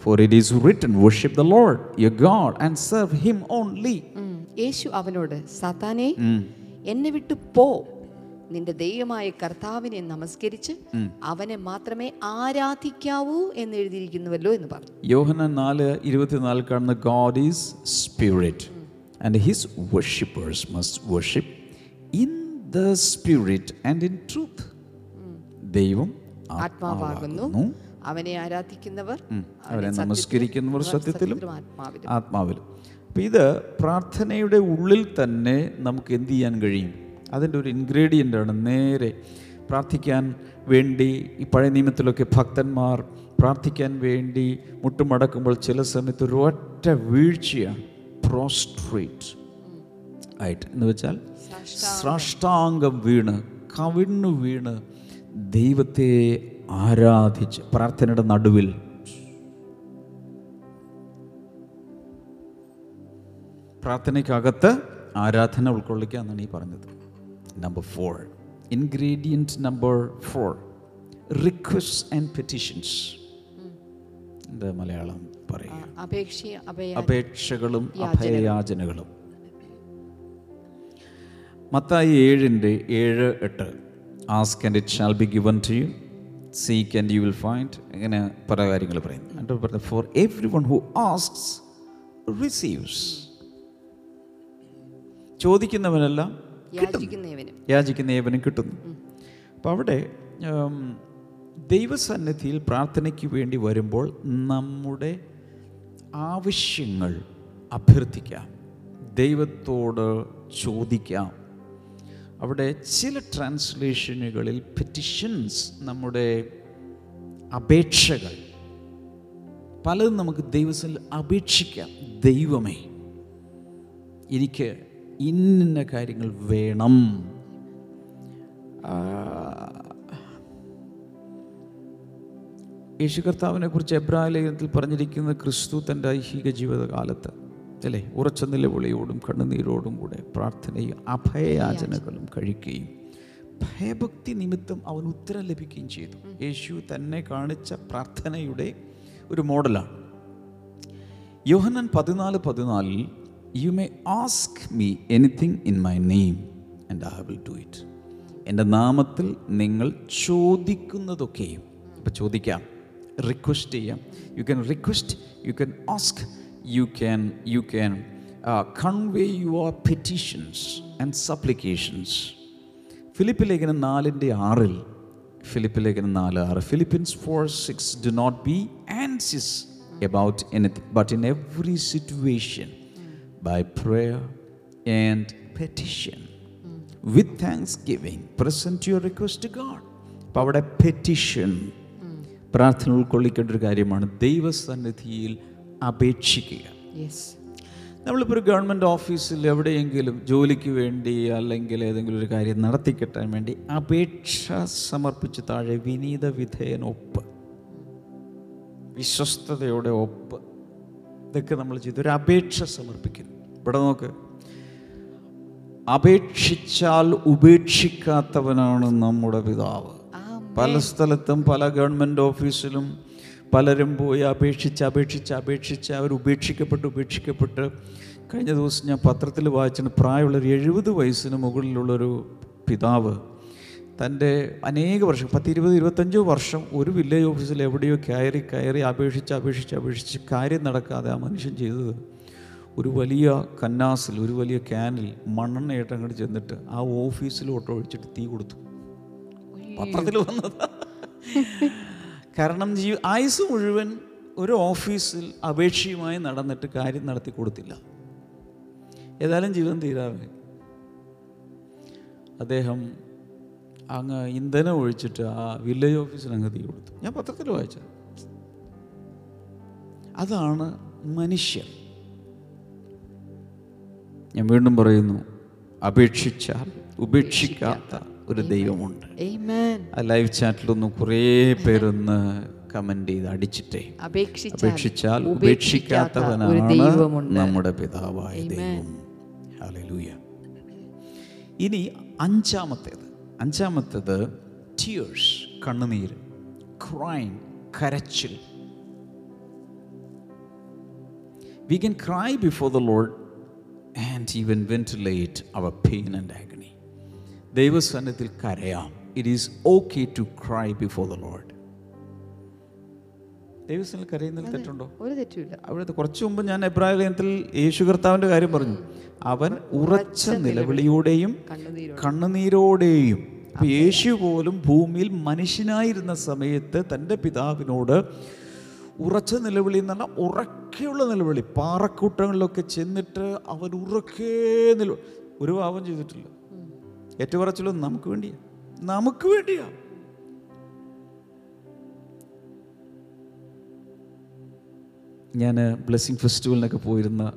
for it is written worship the Lord your God and serve him only Yesu അവനോട് സാത്താനെ എന്നെ വിട്ടു പോ. നിന്റെ ദൈവമായ കർത്താവിനെ നമസ്കരിച്ച് അവനെ മാത്രമേ ആരാധിക്കാവൂ എന്ന് എഴുതിയിരിക്കുന്നുവല്ലോ എന്ന് പറഞ്ഞു. യോഹന നാല് ഇരുപത്തിനാല് കാണുന്ന God is spirit and his worshippers must worship in the spirit and in truth ദൈവം ആത്മാവാകുന്നു. അവനെ ആരാധിക്കുന്നവർ അവനെ നമസ്കരിക്കുന്നവർ സത്യത്തിലും ആത്മാവിലും. അപ്പം ഇത് പ്രാർത്ഥനയുടെ ഉള്ളിൽ തന്നെ നമുക്ക് എന്ത് ചെയ്യാൻ കഴിയും? അതിന്റെ ഒരു ഇൻഗ്രീഡിയന്റ് ആണ് നേരെ പ്രാർത്ഥിക്കാൻ വേണ്ടി ഈ പഴയ നിയമത്തിലൊക്കെ ഭക്തന്മാർ പ്രാർത്ഥിക്കാൻ വേണ്ടി മുട്ടുമടക്കുമ്പോൾ ചില സമയത്ത് ഒരു ഒറ്റ വീഴ്ചയാണ് പ്രോസ്ട്രേറ്റ് ആയിട്ട്. എന്ന് വെച്ചാൽ സാഷ്ടാംഗം വീണ് കവിണ്ണു വീണ് ദൈവത്തെ ആരാധിച്ച് പ്രാർത്ഥനയുടെ നടുവിൽ. പ്രാർത്ഥനയ്ക്കകത്ത് ആരാധന ഉൾക്കൊള്ളിക്കുക എന്നാണ് ഈ പറഞ്ഞത്. Number four ingredient number four request and petitions എന്താ മലയാളം പറയുക അപേക്ഷകളും അഭയയാചനകളും മത്തായി ഏഴിന്റെ ഏഴ് എട്ട്. Ask and it shall be given to you seek and you will find ഇങ്ങനെ പല കാര്യങ്ങൾ പറയുന്നു എന്നിട്ട് പറയുന്നത് for everyone who asks receives ചോദിക്കുന്നവനെല്ലാം യാചിക്കുന്ന ഏവനും കിട്ടുന്നു. അപ്പോൾ അവിടെ ദൈവസന്നിധിയിൽ പ്രാർത്ഥനയ്ക്ക് വേണ്ടി വരുമ്പോൾ നമ്മുടെ ആവശ്യങ്ങൾ അഭ്യർത്ഥിക്കാം. ദൈവത്തോട് ചോദിക്കാം. അവിടെ ചില ട്രാൻസ്ലേഷനുകളിൽ പെറ്റിഷൻസ് നമ്മുടെ അപേക്ഷകൾ പലതും നമുക്ക് ദൈവത്തിൽ അപേക്ഷിക്കാം. ദൈവമേ എനിക്ക് ഇന്ന കാര്യങ്ങൾ വേണം. യേശു കർത്താവിനെ കുറിച്ച് എബ്രാഹിം ലേഖനത്തിൽ പറഞ്ഞിരിക്കുന്ന ക്രിസ്തു തന്റെ ഐഹിക ജീവിതകാലത്ത് അല്ലേ? ഉറച്ച നിലവിളിയോടും കണ്ണുനീരോടും കൂടെ പ്രാർത്ഥനയും അഭയയാചനകളും കഴിക്കുകയും ഭയഭക്തി നിമിത്തം അവൻ ഉത്തരം ലഭിക്കുകയും ചെയ്തു. യേശു തന്നെ കാണിച്ച പ്രാർത്ഥനയുടെ ഒരു മോഡലാണ്. യോഹനൻ പതിനാല് പതിനാലിൽ you may ask me anything in my name and I will do it എന്റെ നാമത്തിൽ നിങ്ങൾ ചോദിക്കുന്നതൊക്കെയും ഇപ്പം ചോദിക്കാം റിക്വസ്റ്റ് ചെയ്യാം. You can request you can ask you can you can convey your petitions and supplications Philip ലേഖനം നാലിന്റെ ആറിൽ ഫിലിപ്പ് ലേഖനം നാല് ആറ് Philippians four six do not be anxious about anything but in every situation, by prayer and petition, with thanksgiving, present your request to God. അപ്പോൾ അവിടെ petition പ്രാർത്ഥന ഉൾക്കൊള്ളിക്കേണ്ട ഒരു കാര്യമാണ് ദൈവസന്നിധിയിൽ അപേക്ഷിക്കുക. നമ്മളിപ്പോൾ ഒരു ഗവൺമെന്റ് ഓഫീസിൽ എവിടെയെങ്കിലും ജോലിക്ക് വേണ്ടി അല്ലെങ്കിൽ ഏതെങ്കിലും ഒരു കാര്യം നടത്തിക്കിട്ടാൻ വേണ്ടി അപേക്ഷ സമർപ്പിച്ച് താഴെ വിനീത വിധേയൻ ഒപ്പ്. വിശ്വസ്തതയുടെ ഒപ്പ്. ഇതൊക്കെ നമ്മൾ ചെയ്ത് ഒരു അപേക്ഷ സമർപ്പിക്കുന്നു. ഇവിടെ നോക്ക്. അപേക്ഷിച്ചാൽ ഉപേക്ഷിക്കാത്തവനാണ് നമ്മുടെ പിതാവ്. പല സ്ഥലത്തും പല ഗവൺമെന്റ് ഓഫീസിലും പലരും പോയി അപേക്ഷിച്ച് അപേക്ഷിച്ച് അപേക്ഷിച്ച് അവർ ഉപേക്ഷിക്കപ്പെട്ട് ഉപേക്ഷിക്കപ്പെട്ട്. കഴിഞ്ഞ ദിവസം ഞാൻ പത്രത്തിൽ വായിച്ചിട്ട് പ്രായമുള്ള ഒരു എഴുപത് വയസ്സിന് മുകളിലുള്ളൊരു പിതാവ്. തന്റെ അനേക വർഷം പത്ത് ഇരുപത് ഇരുപത്തഞ്ചോ വർഷം ഒരു വില്ലേജ് ഓഫീസിൽ എവിടെയോ കയറി കയറി അപേക്ഷിച്ച് അപേക്ഷിച്ച് അപേക്ഷിച്ച് കാര്യം നടക്കാതെ ആ മനുഷ്യൻ ചെയ്തത് ഒരു വലിയ കന്നാസിൽ ഒരു വലിയ ക്യാനിൽ മണ്ണെണ്ണയായിട്ട് അങ്ങോട്ട് ചെന്നിട്ട് ആ ഓഫീസിൽ ഓഫീസിലോട്ട് ഒഴിച്ചിട്ട് തീ കൊടുത്തു. പത്രത്തിൽ വന്നത്. കാരണം ജീവ ആയുസ് മുഴുവൻ ഒരു ഓഫീസിൽ അപേക്ഷയുമായി നടന്നിട്ട് കാര്യം നടത്തി കൊടുത്തില്ല. ഏതായാലും ജീവിതം തീരാറായി. അദ്ദേഹം അങ്ങ് ഇന്ധനം ഒഴിച്ചിട്ട് ആ വില്ലേജ് ഓഫീസിൽ അങ്ങ് തീ കൊടുത്തു. ഞാൻ പത്രത്തിൽ വായിച്ചത്. അതാണ് മനുഷ്യർ ഞാൻ വീണ്ടും പറയുന്നു അപേക്ഷിച്ചാൽ ഉപേക്ഷിക്കാത്ത ഒരു ദൈവമുണ്ട്. ആ ലൈവ് ചാറ്റിലൊന്ന് കുറേ പേരൊന്ന് കമന്റ് ചെയ്ത് അടിച്ചിട്ടേ. അപേക്ഷിച്ചാൽ ഉപേക്ഷിക്കാത്തവനാണ് നമ്മുടെ പിതാവായ ദൈവം. ഇനി അഞ്ചാമത്തേത്. അഞ്ചാമത്തേത് ടിയേഴ്സ് കണ്ണുനീര് ക്രൈം കരച്ചിൽ. We can cry before the lord and even ventilate our pain and agony ദൈവസ്ഥാനത്തിൽ കരയാം. It is okay to cry before the lord ദൈവസ്ഥാനത്തിൽ കരയുന്നതിൽ തെറ്റുണ്ടോ? ഒരു തെറ്റുമില്ല. അവിടുത്തെ കുറച്ച് മുമ്പ് ഞാൻ ലേഖനത്തിൽ യേശു കർത്താവിന്റെ കാര്യം പറഞ്ഞു. അവൻ ഉറച്ച നിലവിളിയോടെയും കണ്ണുനീരോടെ കണ്ണുനീരോടെയും യേശു പോലും ഭൂമിയിൽ മനുഷ്യനായിരുന്ന സമയത്ത് തന്റെ പിതാവിനോട് ഉറച്ച നിലവിളി എന്ന് പറഞ്ഞാൽ ഉറക്കെയുള്ള നിലവിളി. പാറക്കൂട്ടങ്ങളിലൊക്കെ ചെന്നിട്ട് അവൻ ഉറക്കേ നില ഒരു പാവം ചെയ്തിട്ടില്ല. ഏറ്റുപറച്ചിലൊന്നും നമുക്ക് വേണ്ടിയാ. നമുക്ക് വേണ്ടിയാ. ഞാൻ ബ്ലെസ്സിങ് ഫെസ്റ്റിവലിനൊക്കെ പോയിരുന്ന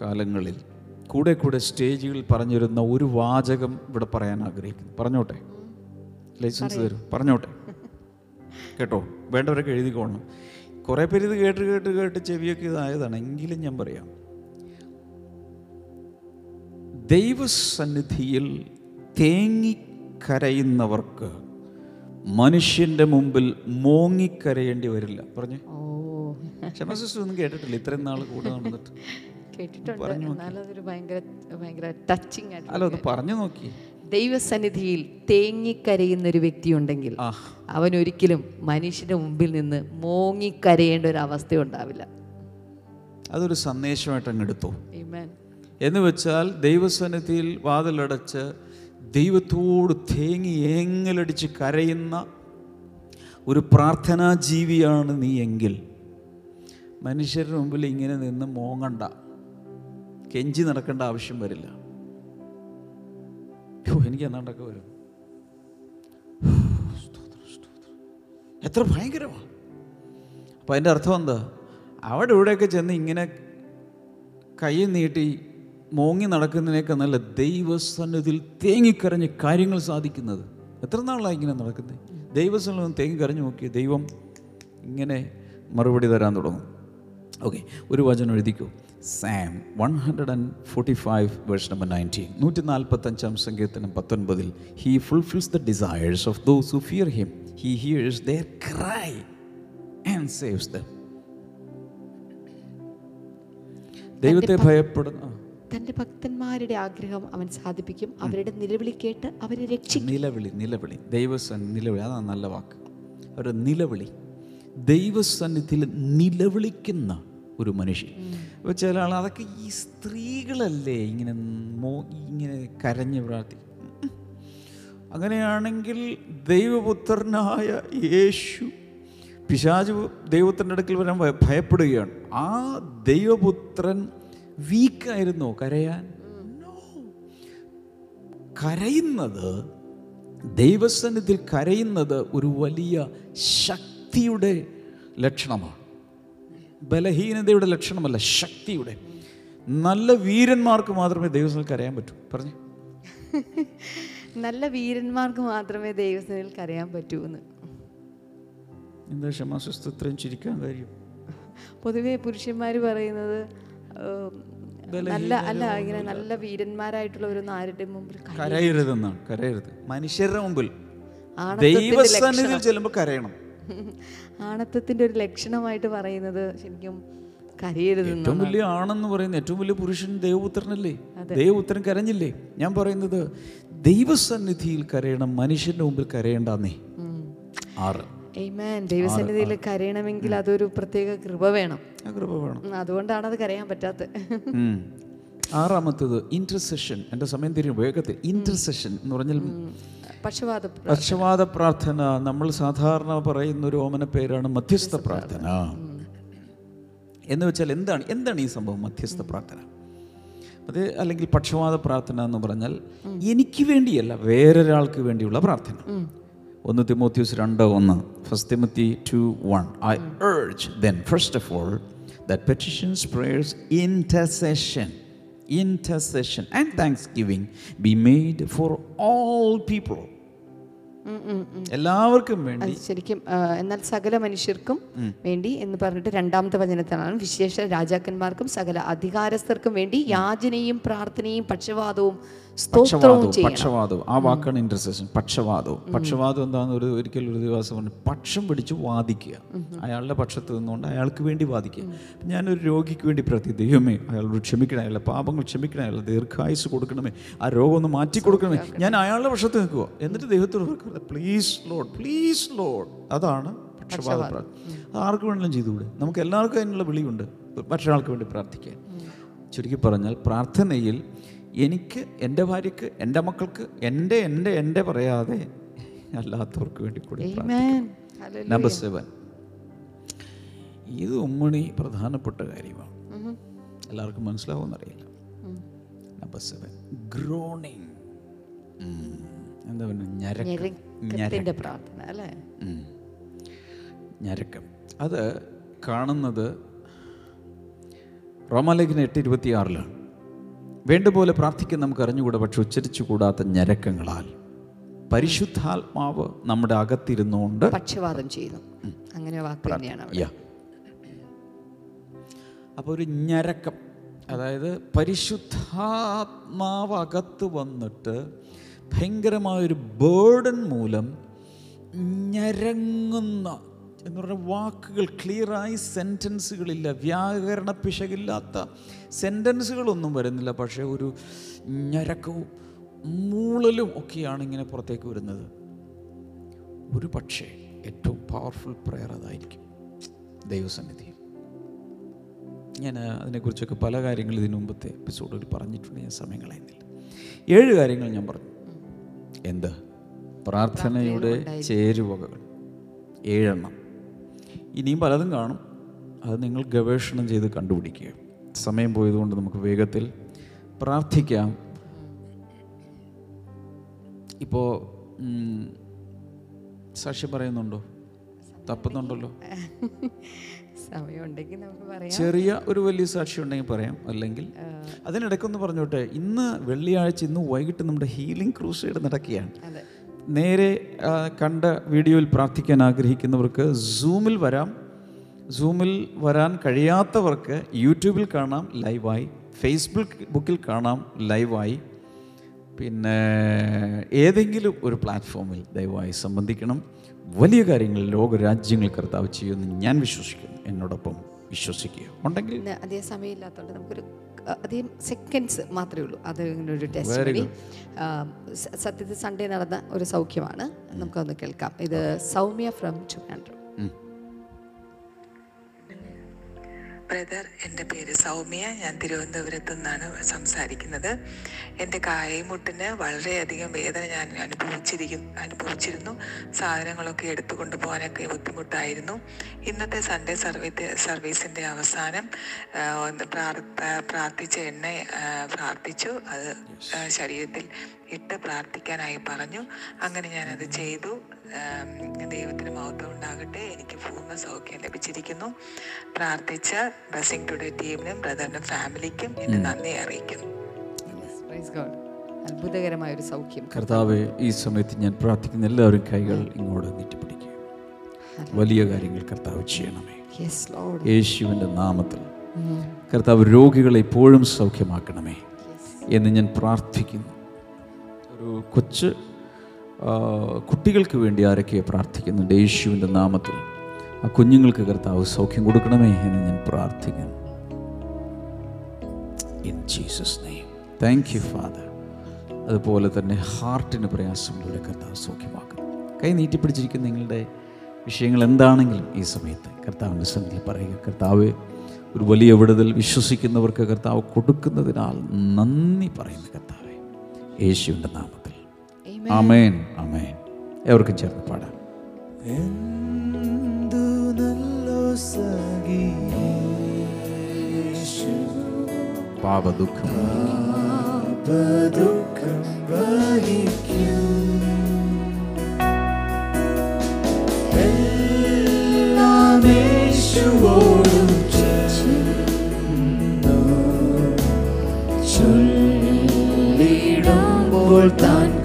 കാലങ്ങളിൽ കൂടെ കൂടെ സ്റ്റേജുകളിൽ പറഞ്ഞിരുന്ന ഒരു വാചകം ഇവിടെ പറയാൻ ആഗ്രഹിക്കുന്നു. പറഞ്ഞോട്ടെ? ലൈസൻസ് തരും. പറഞ്ഞോട്ടെ? കേട്ടോ? വേണ്ടവരൊക്കെ എഴുതിക്കോണം കുറേ പേര് ഇത് കേട്ട് കേട്ട് കേട്ട് ചെവിയൊക്കെ ഇതായതാണ്. എങ്കിലും ഞാൻ പറയാം. ദൈവസന്നിധിയിൽ തേങ്ങിക്കരയുന്നവർക്ക് മനുഷ്യന്റെ മുമ്പിൽ മോങ്ങിക്കരയേണ്ടി വരില്ല. പറഞ്ഞു? ക്ഷമ സിസ്റ്റർ ഒന്നും കേട്ടിട്ടില്ല. ഇത്രയും നാൾ കൂടെ നടന്നിട്ട്. കേട്ടിട്ടുണ്ട്. അതൊരു ഭയങ്കര ഭയങ്കര ടച്ചിങ് അല്ല ഒന്ന് പറഞ്ഞു നോക്കി. ദൈവസന്നിധിയിൽ തേങ്ങിക്കരയുന്ന ഒരു വ്യക്തിയുണ്ടെങ്കിൽ ഉണ്ടെങ്കിൽ അവൻ ഒരിക്കലും മനുഷ്യന്റെ മുമ്പിൽ നിന്ന് മോങ്ങിക്കരയേണ്ട ഒരു അവസ്ഥ ഉണ്ടാവില്ല അതൊരു സന്ദേശമായിട്ട് അങ്ങ് എടുത്തു. എന്ന് വെച്ചാൽ ദൈവസന്നിധിയിൽ വാതിലടച്ച് ദൈവത്തോട് തേങ്ങി ഏങ്ങലടിച്ച് കരയുന്ന ഒരു പ്രാർത്ഥനാ ജീവിയാണ് നീ എങ്കിൽ മനുഷ്യരുടെ മുമ്പിൽ ഇങ്ങനെ നിന്ന് മോങ്ങണ്ട. കെഞ്ചി നടക്കേണ്ട ആവശ്യം വരില്ല. ഓ എനിക്ക് എന്നാണ്ടൊക്കെ വരും. എത്ര ഭയങ്കരമാണ് അപ്പം അതിന്റെ അർത്ഥം എന്താ? അവിടെ ഇവിടെയൊക്കെ ചെന്ന് ഇങ്ങനെ കൈ നീട്ടി മോങ്ങി നടക്കുന്നതിനേക്കാൾ നല്ല ദൈവസന്നിധിയിൽ തേങ്ങിക്കരഞ്ഞ് കാര്യങ്ങൾ സാധിക്കുന്നത്. എത്ര നാളാണ് ഇങ്ങനെ നടക്കുന്നത് ദൈവസന്നിധിയിൽ തേങ്ങിക്കരഞ്ഞ് നോക്കി ദൈവം ഇങ്ങനെ മറുപടി തരാൻ തുടങ്ങും. ഓക്കെ ഒരു വചനം എഴുതിക്കോ. Psalm one hundred and forty five verse number nineteen നൂറ്റി നാൽപ്പത്തഞ്ചാം സങ്കീർത്തനം പത്തൊൻപതിൽ he fulfills the desires of those who fear him he hears their cry and saves them ദൈവത്തെ ഭയപ്പെടുന്ന തന്റെ ഭക്തന്മാരുടെ ആഗ്രഹം അവൻ സാധിപ്പിക്കും. അവരുടെ നിലവിളി കേട്ട് അവരെ രക്ഷിക്കും. നിലവിളി നിലവിളി. ദൈവസൻ നിലവിളി. അതാണ് നല്ല വാക്ക്. അവരുടെ നിലവിളി. ദൈവസന്നിധിയിൽ നിലവിളിക്കുന്ന ഒരു മനുഷ്യൻ അപ്പോൾ ചില ആൾ അതൊക്കെ ഈ സ്ത്രീകളല്ലേ ഇങ്ങനെ മോ ഇങ്ങനെ കരഞ്ഞ് പ്രാർത്ഥി അങ്ങനെയാണെങ്കിൽ ദൈവപുത്രനായ യേശു പിശാജ് ദൈവത്തിന്റെ അടുക്കൽ വരാൻ ഭയ- ഭയപ്പെടുകയാണ്. ആ ദൈവപുത്രൻ വീക്കായിരുന്നോ കരയാൻ? No. കരയുന്നത് ദൈവസന്നിധിയിൽ കരയുന്നത് ഒരു വലിയ ശക്തിയുടെ ലക്ഷണമാണ്. ബലഹീനതയുടെ ലക്ഷണമല്ല ശക്തിയുടെ. നല്ല വീരന്മാർക്ക് മാത്രമേ ദൈവസന്നിധിയിൽ അറിയാൻ പറ്റൂ. പറഞ്ഞു. നല്ല വീരന്മാർക്ക് മാത്രമേ ദൈവസേനയിൽ കരയാൻ പറ്റൂ എന്ന്. എന്താ ക്ഷമാസ്വസ്ഥ ഇത്രയും ചിരിക്കാൻ കാര്യം? പൊതുവെ പുരുഷന്മാർ പറയുന്നത് നല്ല അല്ല ഇങ്ങനെ നല്ല വീരന്മാരായിട്ടുള്ളവരൊന്നും ആരുടെ മുമ്പിൽ കര- കരയരുതെന്നാണ് കരയരുത്. മനുഷ്യരുടെ മുമ്പിൽ. ദൈവസന്നിധിയിൽ ചെല്ലുമ്പോൾ കരയണം. ആണത്വത്തിന്റെ ഒരു ലക്ഷണമായിട്ട് പറയുന്നത് ശരിക്കും ഏറ്റവും വലിയ ആണെന്ന് പറയുന്ന ഏറ്റവും വലിയ പുരുഷൻ ദേവപുത്രനല്ലേ? ദേവപുത്രൻ കരഞ്ഞില്ലേ? ഞാൻ പറയുന്നത് ദൈവസന്നിധിയിൽ കരയണം മനുഷ്യന്റെ മുമ്പിൽ കരയേണ്ടേ ആറ്. ദൈവസന്നിധിയിൽ കരയണമെങ്കിൽ അതൊരു പ്രത്യേക കൃപ വേണം. കൃപ വേണം. അതുകൊണ്ടാണ് അത് കരയാൻ പറ്റാത്തത്. ആറാമത്തത് ഇന്റർസെഷൻ എന്റെ സമയം തിരിയും വേഗത്തിൽ. ഇന്റർസെഷൻ എന്ന് പറഞ്ഞാൽ പക്ഷവാദ പക്ഷവാദ പ്രാർത്ഥന. നമ്മൾ സാധാരണ പറയുന്ന ഒരു ഓമന പേരാണ് മധ്യസ്ഥ പ്രാർത്ഥന. എന്ന് വെച്ചാൽ എന്താണ് എന്താണ് ഈ സംഭവം മധ്യസ്ഥ പ്രാർത്ഥന? അത് അല്ലെങ്കിൽ പക്ഷവാത പ്രാർത്ഥന എന്ന് പറഞ്ഞാൽ എനിക്ക് വേണ്ടിയല്ല വേറൊരാൾക്ക് വേണ്ടിയുള്ള പ്രാർത്ഥന. ഒന്ന് തിമോത്യൂസ് രണ്ട് ഒന്ന്. First Timothy two one I urge then first of all that petitions prayers intercession. Intercession and thanksgiving be made for all people. എല്ലാവർക്കും വേണ്ടി. ശരിക്കും എന്നാൽ സകല മനുഷ്യർക്കും വേണ്ടി എന്ന് പറഞ്ഞിട്ട് രണ്ടാമത്തെ വചനത്തിലാണ്. വിശേഷ രാജാക്കന്മാർക്കും സകല അധികാരസ്ഥർക്കും വേണ്ടി യാചനയും പ്രാർത്ഥനയും പക്ഷപാതവും സ്തോത്രവും പക്ഷവാദവും ആ വാക്കാണ് ഇന്റർസെഷൻ പക്ഷവാദവും. പക്ഷവാദം എന്താന്ന് ഒരു ഒരിക്കൽ ഒരു ദിവസം പറഞ്ഞു പക്ഷം പിടിച്ച് വാദിക്കുക. അയാളുടെ പക്ഷത്ത് നിന്നുകൊണ്ട് അയാൾക്ക് വേണ്ടി വാദിക്കുക. ഞാനൊരു രോഗിക്ക് വേണ്ടി പ്രതി ദൈവമേ അയാളോട് ക്ഷമിക്കണേ. അയാളുടെ പാപങ്ങൾ ക്ഷമിക്കണേ. അയാളുടെ ദീർഘായുസ് കൊടുക്കണമേ. ആ രോഗം ഒന്ന് മാറ്റി കൊടുക്കണമേ. ഞാൻ അയാളുടെ പക്ഷത്ത് നിൽക്കുക. എന്നിട്ട് ദൈവത്തോട് പ്ലീസ് ലോഡ് പ്ലീസ് ലോഡ് അതാണ് പക്ഷപാത അത് ആർക്ക് വേണമെങ്കിലും ചെയ്തുകൂടെ? നമുക്ക് എല്ലാവർക്കും അതിനുള്ള വിളിയുണ്ട്. മറ്റൊരാൾക്ക് വേണ്ടി പ്രാർത്ഥിക്കാൻ. ചുരുക്കി പറഞ്ഞാൽ പ്രാർത്ഥനയിൽ എനിക്ക് എന്റെ ഭാര്യയ്ക്ക് എന്റെ മക്കൾക്ക് എന്റെ എന്റെ എന്റെ പറയാതെ അല്ലാത്തവർക്ക് വേണ്ടി കൂടി. നമ്പർ സെവൻ ഇത് ഉമ്മണി പ്രധാനപ്പെട്ട കാര്യമാണ്. എല്ലാവർക്കും മനസ്സിലാവുമെന്നറിയില്ല. നമ്പർ സെവൻ ഗ്രോണിങ് എന്താ പറയുക പ്രാർത്ഥന അല്ലേ. ഞരക്കം. അത് കാണുന്നത് റോമാലേഖന എട്ട് ഇരുപത്തിയാറിലാണ്. വേണ്ടപോലെ പ്രാർത്ഥിക്കാൻ നമുക്ക് അറിഞ്ഞുകൂടാ പക്ഷെ ഉച്ചരിച്ചു കൂടാത്ത ഞരക്കങ്ങളാൽ. പരിശുദ്ധാത്മാവ് നമ്മുടെ അകത്തിരുന്നുകൊണ്ട് പക്ഷപാതം ചെയ്യുന്നു അങ്ങനെ വാക്ക് തന്നെയാണ് അപ്പോൾ ഒരു ഞരക്കം അതായത് പരിശുദ്ധാത്മാവ് അകത്ത് വന്നിട്ട് ഭയങ്കരമായൊരു ബേർഡൻ മൂലം ഞരങ്ങുന്ന എന്ന് പറഞ്ഞ വാക്കുകൾ ക്ലിയറായി സെന്റൻസുകളില്ല വ്യാകരണ പിശകില്ലാത്ത സെന്റൻസുകളൊന്നും വരുന്നില്ല. പക്ഷേ ഒരു ഞരക്കവും മൂളലും ഒക്കെയാണ് ഇങ്ങനെ പുറത്തേക്ക് വരുന്നത്. ഒരു പക്ഷേ ഏറ്റവും പവർഫുൾ പ്രെയർ അതായിരിക്കും. ദൈവസന്നിധി ഞാൻ അതിനെക്കുറിച്ചൊക്കെ പല കാര്യങ്ങൾ ഇതിനു മുമ്പത്തെ എപ്പിസോഡിൽ പറഞ്ഞിട്ടുണ്ട്. ഞാൻ സമയം കളയുന്നില്ല. ഏഴ് കാര്യങ്ങൾ ഞാൻ പറഞ്ഞു. എന്ത്? പ്രാർത്ഥനയുടെ ചേരുവകകൾ ഏഴെണ്ണം. ഇനിയും പലതും കാണും. അത് നിങ്ങൾ ഗവേഷണം ചെയ്ത് കണ്ടുപിടിക്കുക. സമയം പോയതുകൊണ്ട് നമുക്ക് വേഗത്തിൽ പ്രാർത്ഥിക്കാം. ഇപ്പോൾ സാക്ഷി പറയുന്നുണ്ടോ? തപ്പുന്നുണ്ടല്ലോ. സമയമുണ്ടെങ്കിൽ നമുക്ക് പറയാം. ചെറിയ ഒരു വലിയ സാക്ഷി ഉണ്ടെങ്കിൽ പറയാം. അല്ലെങ്കിൽ അതിനിടയ്ക്കൊന്ന് പറഞ്ഞോട്ടെ. ഇന്ന് വെള്ളിയാഴ്ച ഇന്ന് വൈകിട്ട് നമ്മുടെ ഹീലിംഗ് ക്രൂസൈഡ് നടക്കുകയാണ്. നേരെ കണ്ട വീഡിയോയിൽ പ്രാർത്ഥിക്കാൻ ആഗ്രഹിക്കുന്നവർക്ക് സൂമിൽ വരാം. സൂമിൽ വരാൻ കഴിയാത്തവർക്ക് യൂട്യൂബിൽ കാണാം ലൈവായി ഫേസ്ബുക്ക് ബുക്കിൽ കാണാം ലൈവായി പിന്നെ ഏതെങ്കിലും ഒരു പ്ലാറ്റ്ഫോമിൽ ദയവായി സംബന്ധിക്കണം. വലിയ കാര്യങ്ങൾ ലോകരാജ്യങ്ങൾ കർത്താവ് ചെയ്യുമെന്ന് ഞാൻ വിശ്വസിക്കുന്നു. എന്നോടൊപ്പം വിശ്വസിക്കുക. ഉണ്ടെങ്കിൽ അതേ അധികം സമയമില്ലാത്തതുകൊണ്ട് നമുക്കൊരു അധികം സെക്കൻഡ്സ് മാത്രമേ ഉള്ളൂ. അത് ഇങ്ങനെ ഒരു ടെസ്റ്റ് സത്യത്തിൽ സൺഡേ നടന്ന ഒരു സൗഖ്യമാണ്. നമുക്കൊന്ന് കേൾക്കാം. ഇത് സൗമ്യ ഫ്രം ട്രിവാൻഡ്രം ബ്രദർ എന്റെ പേര് സൗമ്യ. ഞാൻ തിരുവനന്തപുരത്തു നിന്നാണ് സംസാരിക്കുന്നത്. എന്റെ കായമുട്ടിന് വളരെയധികം വേദന ഞാൻ അനുഭവിച്ചിരിക്കും അനുഭവിച്ചിരുന്നു. സാധനങ്ങളൊക്കെ എടുത്തു കൊണ്ടുപോകാനൊക്കെ ബുദ്ധിമുട്ടായിരുന്നു. ഇന്നത്തെ സൺഡേ സർവീസ് സർവീസിന്റെ അവസാനം പ്രാർത്ഥിച്ച എണ്ണ പ്രാർത്ഥിച്ചു. അത് ശരീരത്തിൽ ഇട്ട് പ്രാർത്ഥിക്കാനായി പറഞ്ഞു. അങ്ങനെ ഞാനത് ചെയ്തു. ദൈവത്തിന് മഹത്വം ഉണ്ടാകട്ടെ. എനിക്ക് പൂർണ സൗഖ്യം ലഭിച്ചിരിക്കുന്നു. പ്രാർത്ഥിച്ച ബ്ലസ്സിംഗ് ടുഡേ ടീമിനും ബ്രദറിനും ഫാമിലിക്കും എന്നെ നന്ദി അറിയിക്കുന്നു. Praise അത്ഭുതകരമായ ഒരു സൗഖ്യം. കർത്താവ് ഈ സമയത്ത് ഞാൻ പ്രാർത്ഥിക്കുന്ന എല്ലാവരും കൈകൾ ഇങ്ങോട്ട് നീട്ടിപ്പിടിക്കുക വലിയ കാര്യങ്ങൾ കർത്താവ് ചെയ്യണമേ. യേശുവിന്റെ നാമത്തിൽ. കർത്താവ് രോഗികളെ എപ്പോഴും സൗഖ്യമാക്കണമേ എന്ന് ഞാൻ പ്രാർത്ഥിക്കുന്നു. കൊച്ച് കുട്ടികൾക്ക് വേണ്ടി ആരൊക്കെ പ്രാർത്ഥിക്കുന്നുണ്ട്? യേശുവിന്റെ നാമത്തിൽ. ആ കുഞ്ഞുങ്ങൾക്ക് കർത്താവ് സൗഖ്യം കൊടുക്കണമേ എന്ന് ഞാൻ പ്രാർത്ഥിക്കുന്നു. In Jesus name thank you father അതുപോലെ തന്നെ ഹാർട്ടിന് പ്രയാസമുള്ള കർത്താവ് സൗഖ്യമാക്കുന്നു കൈ നീട്ടിപ്പിടിച്ചിരിക്കുന്ന നിങ്ങളുടെ വിഷയങ്ങൾ എന്താണെങ്കിലും ഈ സമയത്ത് കർത്താവിന്റെ സന്നിധിയിൽ പറയുക. കർത്താവ് ഒരു വലിയ വിടുതൽ വിശ്വസിക്കുന്നവർക്ക് കർത്താവ് കൊടുക്കുന്നതിനാൽ നന്ദി പറയുന്ന കർത്താവെ. യേശുവിന്റെ നാമത്തിൽ. അമേൻ അമേൻ എവർക്കും ചേർന്ന് പാടാം. പാപദുഃഖം. പാപദുഃഖം ദുഃഖം വഹിക്കും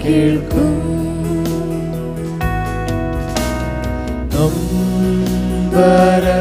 കേൾക്കും നൊമ്പരമേറെ